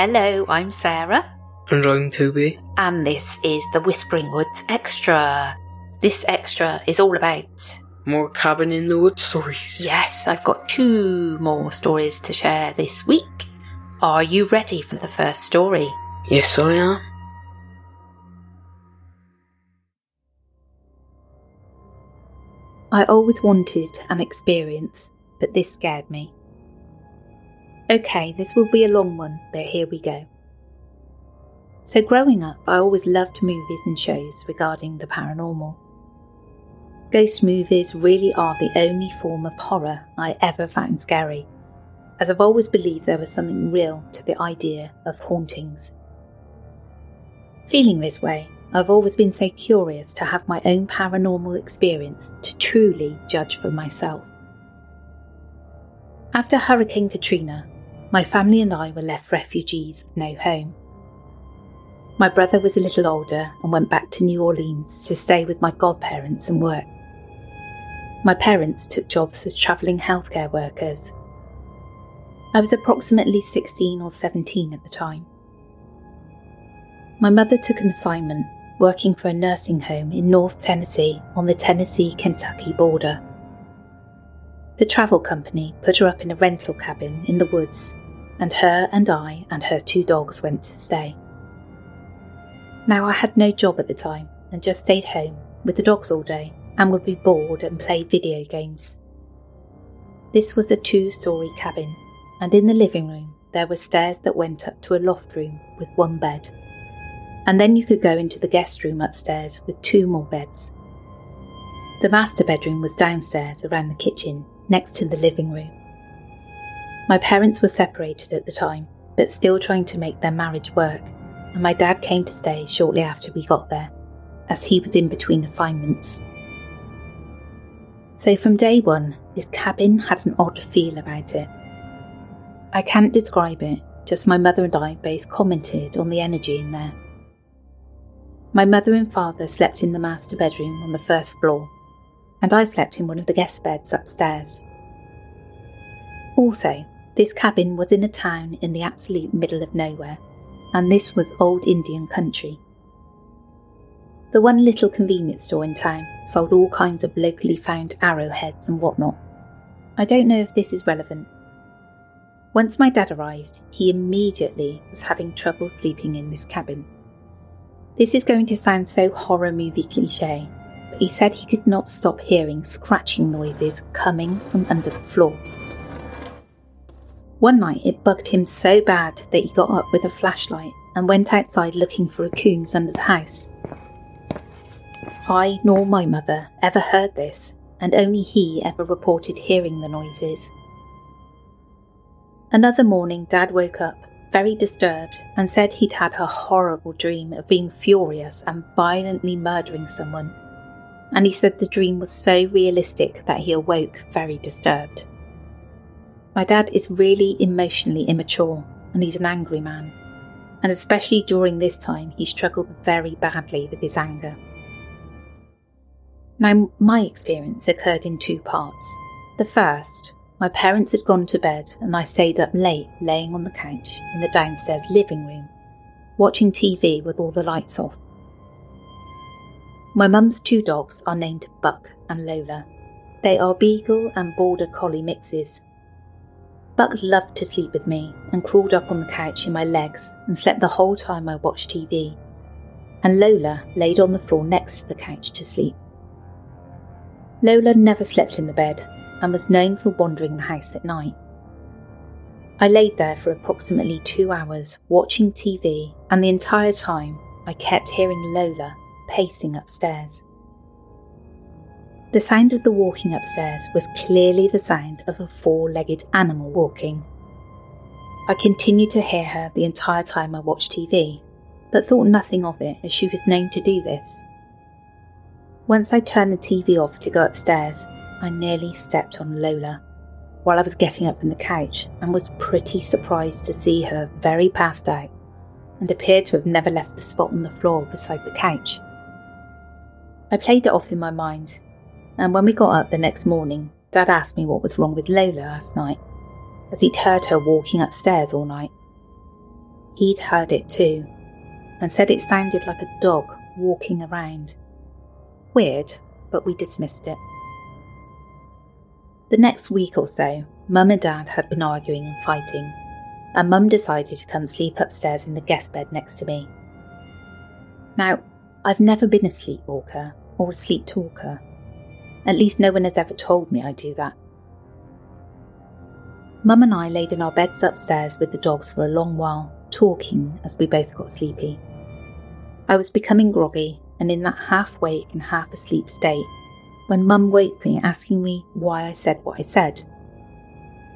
Hello, I'm Sarah, And I'm Tobie. and this is the Whispering Woods Extra. This extra is all about. More cabin in the woods stories. Yes, I've got two more stories to share this week. Are you ready for the first story? Yes, I am. I always wanted an experience, but this scared me. Okay, this will be a long one, but here we go. So, growing up, I always loved movies and shows regarding the paranormal. Ghost movies really are the only form of horror I ever found scary, as I've always believed there was something real to the idea of hauntings. Feeling this way, I've always been so curious to have my own paranormal experience to truly judge for myself. After Hurricane Katrina, my family and I were left refugees with no home. My brother was a little older and went back to New Orleans to stay with my godparents and work. My parents took jobs as travelling healthcare workers. I was approximately 16 or 17 at the time. My mother took an assignment working for a nursing home in North Tennessee on the Tennessee Kentucky border. The travel company put her up in a rental cabin in the woods, and her and I and her two dogs went to stay. Now, I had no job at the time and just stayed home with the dogs all day and would be bored and play video games. This was a two story cabin, and in the living room there were stairs that went up to a loft room with one bed. And then you could go into the guest room upstairs with two more beds. The master bedroom was downstairs around the kitchen, next to the living room. My parents were separated at the time, but still trying to make their marriage work, and my dad came to stay shortly after we got there, as he was in between assignments. So from day one, this cabin had an odd feel about it. I can't describe it, just my mother and I both commented on the energy in there. My mother and father slept in the master bedroom on the first floor, and I slept in one of the guest beds upstairs. Also, this cabin was in a town in the absolute middle of nowhere, and this was old Indian country. The one little convenience store in town sold all kinds of locally found arrowheads and whatnot. I don't know if this is relevant. Once my dad arrived, he immediately was having trouble sleeping in this cabin. This is going to sound so horror movie cliche, but he said he could not stop hearing scratching noises coming from under the floor. One night it bugged him so bad that he got up with a flashlight and went outside looking for raccoons under the house. I nor my mother ever heard this, and only he ever reported hearing the noises. Another morning, Dad woke up, very disturbed, and said he'd had a horrible dream of being furious and violently murdering someone. And he said the dream was so realistic that he awoke very disturbed. My dad is really emotionally immature, and he's an angry man. And especially during this time, he struggled very badly with his anger. Now, my experience occurred in two parts. The first, my parents had gone to bed and I stayed up late laying on the couch in the downstairs living room, watching TV with all the lights off. My mum's two dogs are named Buck and Lola. They are Beagle and Border Collie mixes. Buck loved to sleep with me and crawled up on the couch in my legs and slept the whole time I watched TV. And Lola laid on the floor next to the couch to sleep. Lola never slept in the bed and was known for wandering the house at night. I laid there for approximately two hours watching TV, and the entire time I kept hearing Lola pacing upstairs. The sound of the walking upstairs was clearly the sound of a four legged animal walking. I continued to hear her the entire time I watched TV, but thought nothing of it as she was known to do this. Once I turned the TV off to go upstairs, I nearly stepped on Lola while I was getting up from the couch and was pretty surprised to see her very passed out and appeared to have never left the spot on the floor beside the couch. I played it off in my mind, and when we got up the next morning, Dad asked me what was wrong with Lola last night, as he'd heard her walking upstairs all night. He'd heard it too, and said it sounded like a dog walking around. Weird, but we dismissed it. The next week or so, Mum and Dad had been arguing and fighting, and Mum decided to come sleep upstairs in the guest bed next to me. Now, I've never been a sleepwalker or a sleep talker. At least no one has ever told me I do that. Mum and I laid in our beds upstairs with the dogs for a long while, talking as we both got sleepy. I was becoming groggy and in that half wake and half asleep state when Mum woke me asking me why I said what I said.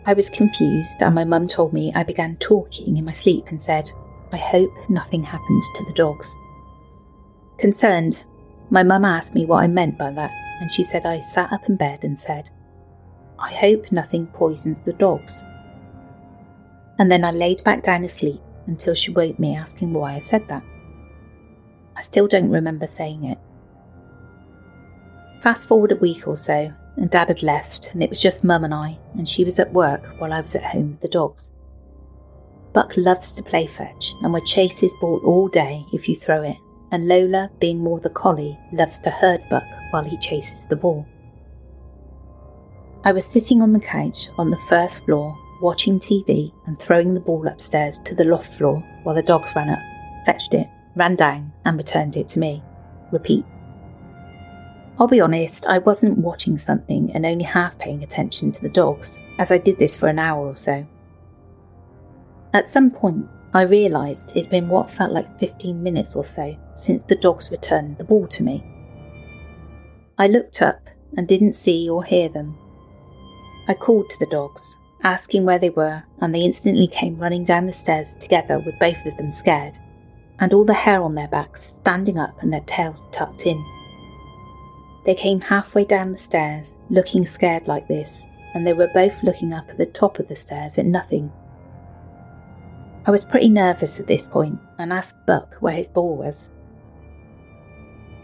I was confused, and my mum told me I began talking in my sleep and said, I hope nothing happens to the dogs. Concerned, my mum asked me what I meant by that, and she said I sat up in bed and said, I hope nothing poisons the dogs. And then I laid back down asleep until she woke me asking why I said that. I still don't remember saying it. Fast forward a week or so, and Dad had left, and it was just Mum and I, and she was at work while I was at home with the dogs. Buck loves to play fetch and would chase his ball all day if you throw it, and Lola, being more the collie, loves to herd Buck while he chases the ball. I was sitting on the couch on the first floor, watching TV and throwing the ball upstairs to the loft floor while the dogs ran up, fetched it, ran down, and returned it to me. Repeat. I'll be honest, I wasn't watching something and only half paying attention to the dogs, as I did this for an hour or so. At some point, I realised it'd been what felt like 15 minutes or so since the dogs returned the ball to me. I looked up and didn't see or hear them. I called to the dogs, asking where they were, and they instantly came running down the stairs together with both of them scared and all the hair on their backs standing up and their tails tucked in. They came halfway down the stairs, looking scared like this, and they were both looking up at the top of the stairs at nothing. I was pretty nervous at this point and asked Buck where his ball was.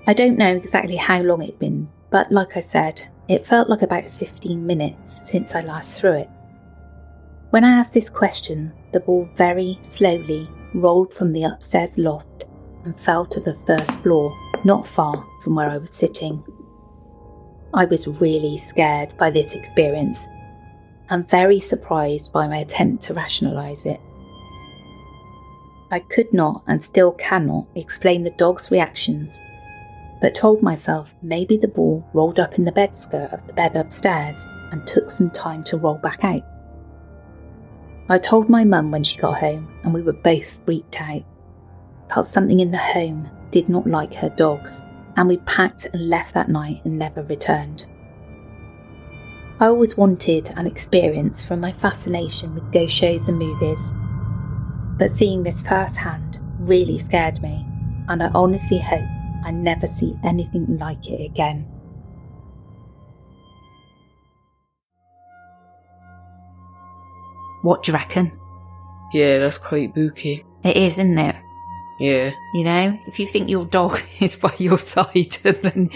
I don't know exactly how long it'd been, but like I said, it felt like about 15 minutes since I last threw it. When I asked this question, the ball very slowly rolled from the upstairs loft and fell to the first floor, not far from where I was sitting. I was really scared by this experience and very surprised by my attempt to rationalise it. I could not and still cannot explain the dog's reactions, but told myself maybe the ball rolled up in the bed skirt of the bed upstairs and took some time to roll back out. I told my mum when she got home, and we were both freaked out. Felt something in the home did not like her dogs, and we packed and left that night and never returned. I always wanted an experience from my fascination with ghost shows and movies, but seeing this firsthand really scared me, and I honestly hope I never see anything like it again. What do you reckon? Yeah, that's quite spooky. It is, isn't it? Yeah. You know, if you think your dog is by your side, and then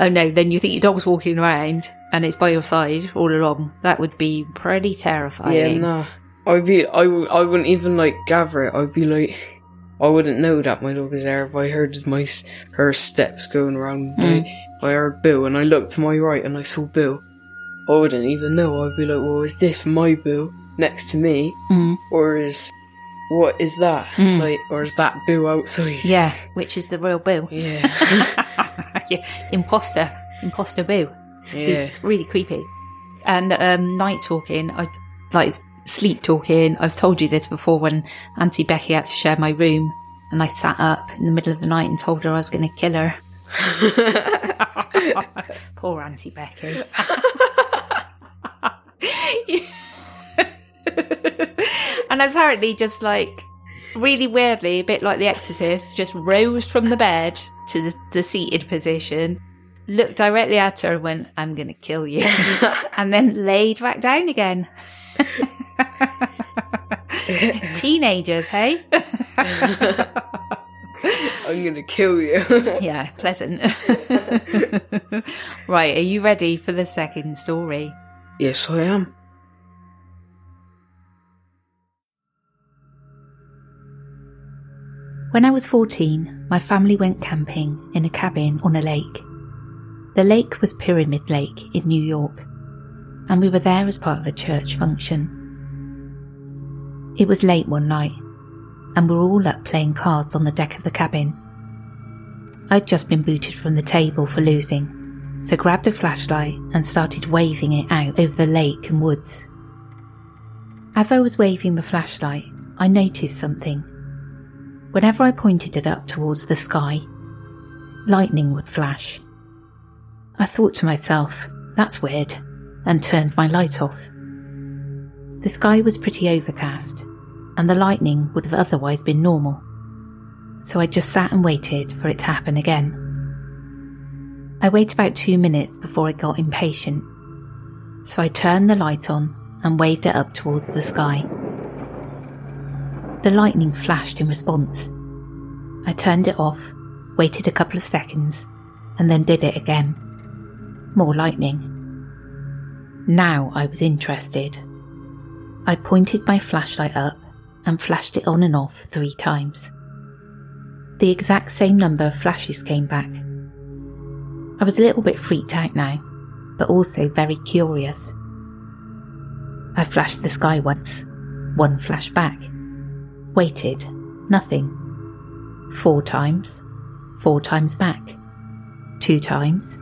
oh no, then you think your dog's walking around and it's by your side all along. That would be pretty terrifying. Yeah, nah. I'd be, I, w- I wouldn't even like gather it. I'd be like, I wouldn't know that my dog is there if I heard my her steps going around. Mm. My, I heard Bill and I looked to my right and I saw Bill. I wouldn't even know. I'd be like, well, is this my Bill next to me, Mm. or is what is that? Mm. Like, or is that Bill outside? Yeah, which is the real Boo. Yeah. yeah, imposter, imposter Boo. It's, Yeah. it's really creepy. And um, night talking, I like sleep talking. I've told you this before when Auntie Becky had to share my room, and I sat up in the middle of the night and told her I was going to kill her. Poor Auntie Becky. and apparently, just like really weirdly, a bit like The Exorcist, just rose from the bed to the, the seated position, looked directly at her and went, I'm going to kill you. and then laid back down again. Teenagers, hey? I'm gonna kill you. yeah, pleasant. right, are you ready for the second story? yes, I am. When I was 14, my family went camping in a cabin on a lake. The lake was Pyramid Lake in New York, and we were there as part of a church function. It was late one night, and we were all up playing cards on the deck of the cabin. I'd just been booted from the table for losing, so grabbed a flashlight and started waving it out over the lake and woods. As I was waving the flashlight, I noticed something. Whenever I pointed it up towards the sky, lightning would flash. I thought to myself, that's weird, and turned my light off. The sky was pretty overcast, and the lightning would have otherwise been normal. So I just sat and waited for it to happen again. I waited about two minutes before I got impatient, so I turned the light on and waved it up towards the sky. The lightning flashed in response. I turned it off, waited a couple of seconds, and then did it again. More lightning. Now I was interested. I pointed my flashlight up and flashed it on and off three times. The exact same number of flashes came back. I was a little bit freaked out now, but also very curious. I flashed the sky once, one flash back. Waited, nothing. Four times, four times back. Two times,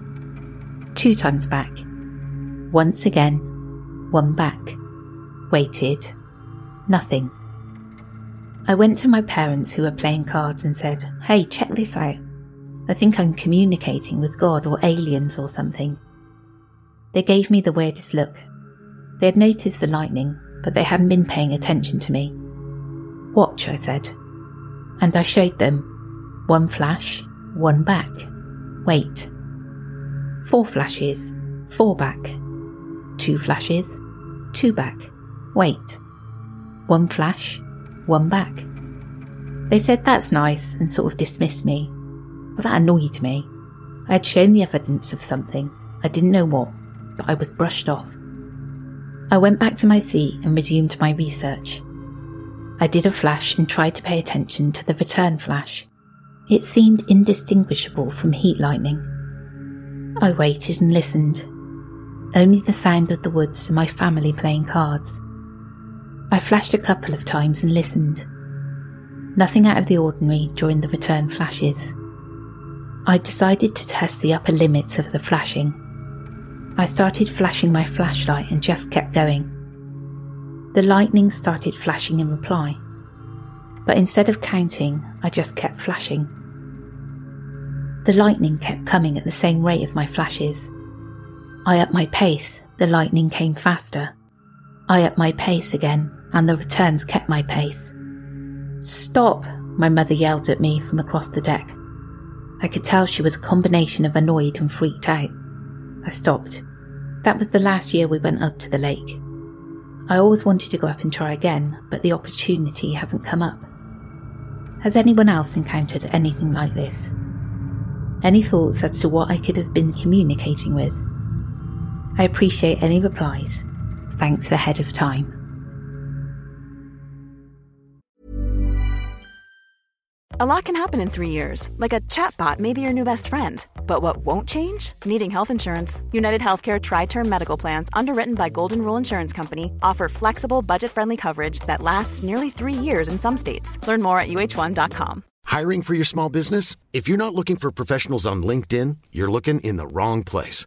two times back. Once again, one back. Waited, nothing. I went to my parents who were playing cards and said, Hey, check this out. I think I'm communicating with God or aliens or something. They gave me the weirdest look. They had noticed the lightning, but they hadn't been paying attention to me. Watch, I said. And I showed them. One flash, one back. Wait. Four flashes, four back. Two flashes, two back. Wait. One flash, one back. They said that's nice and sort of dismissed me. But that annoyed me. I had shown the evidence of something. I didn't know what, but I was brushed off. I went back to my seat and resumed my research. I did a flash and tried to pay attention to the return flash. It seemed indistinguishable from heat lightning. I waited and listened. Only the sound of the woods and my family playing cards. I flashed a couple of times and listened. Nothing out of the ordinary during the return flashes. I decided to test the upper limits of the flashing. I started flashing my flashlight and just kept going. The lightning started flashing in reply. But instead of counting, I just kept flashing. The lightning kept coming at the same rate of my flashes. I upped my pace, the lightning came faster. I upped my pace again, and the returns kept my pace. Stop! My mother yelled at me from across the deck. I could tell she was a combination of annoyed and freaked out. I stopped. That was the last year we went up to the lake. I always wanted to go up and try again, but the opportunity hasn't come up. Has anyone else encountered anything like this? Any thoughts as to what I could have been communicating with? I appreciate any replies. Thanks ahead of time. A lot can happen in three years, like a chatbot may be your new best friend. But what won't change? Needing health insurance. United Healthcare TriTerm Medical Plans, underwritten by Golden Rule Insurance Company, offer flexible, budget friendly coverage that lasts nearly three years in some states. Learn more at uh1.com. Hiring for your small business? If you're not looking for professionals on LinkedIn, you're looking in the wrong place.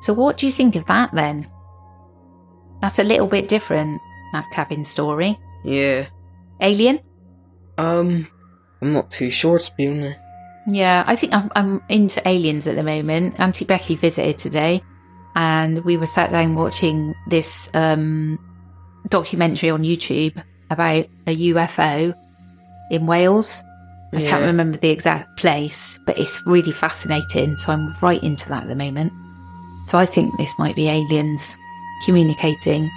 So, what do you think of that then? That's a little bit different, that cabin story. Yeah. Alien? Um, I'm not too sure to be honest. Yeah, I think I'm, I'm into aliens at the moment. Auntie Becky visited today, and we were sat down watching this um, documentary on YouTube about a UFO in Wales. I Yeah. can't remember the exact place, but it's really fascinating. So I'm right into that at the moment. So I think this might be aliens communicating.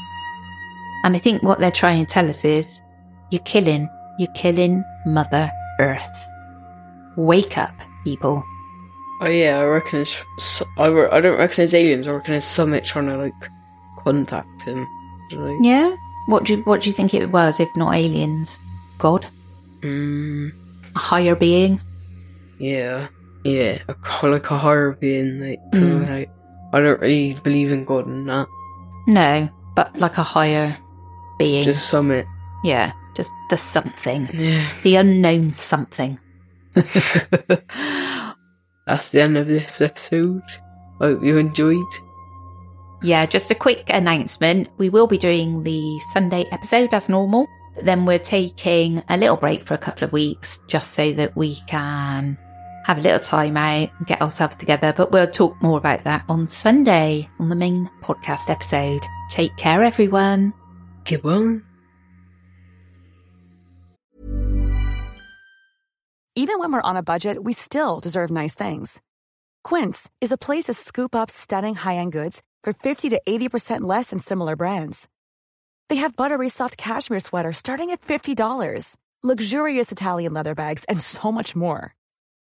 And I think what they're trying to tell us is you're killing, you're killing Mother Earth. Wake up, people. Oh yeah, I reckon it's. I, re- I don't reckon it's aliens. I reckon it's Summit trying to like contact him. Like, Yeah? What do you, what do you think it was if not aliens? God? mm, A higher being? yeah, yeah, a, like a higher being. Like, Mm. like, I don't really believe in God and that. No, but like a higher being. Just Summit. yeah, just the something. Yeah. The unknown something. That's the end of this episode. I hope you enjoyed. Yeah, just a quick announcement. We will be doing the Sunday episode as normal. Then we're taking a little break for a couple of weeks just so that we can have a little time out and get ourselves together. But we'll talk more about that on Sunday on the main podcast episode. Take care, everyone. Goodbye. Even when we're on a budget, we still deserve nice things. Quince is a place to scoop up stunning high end goods for 50 to 80% less than similar brands. They have buttery soft cashmere sweaters starting at $50, luxurious Italian leather bags, and so much more.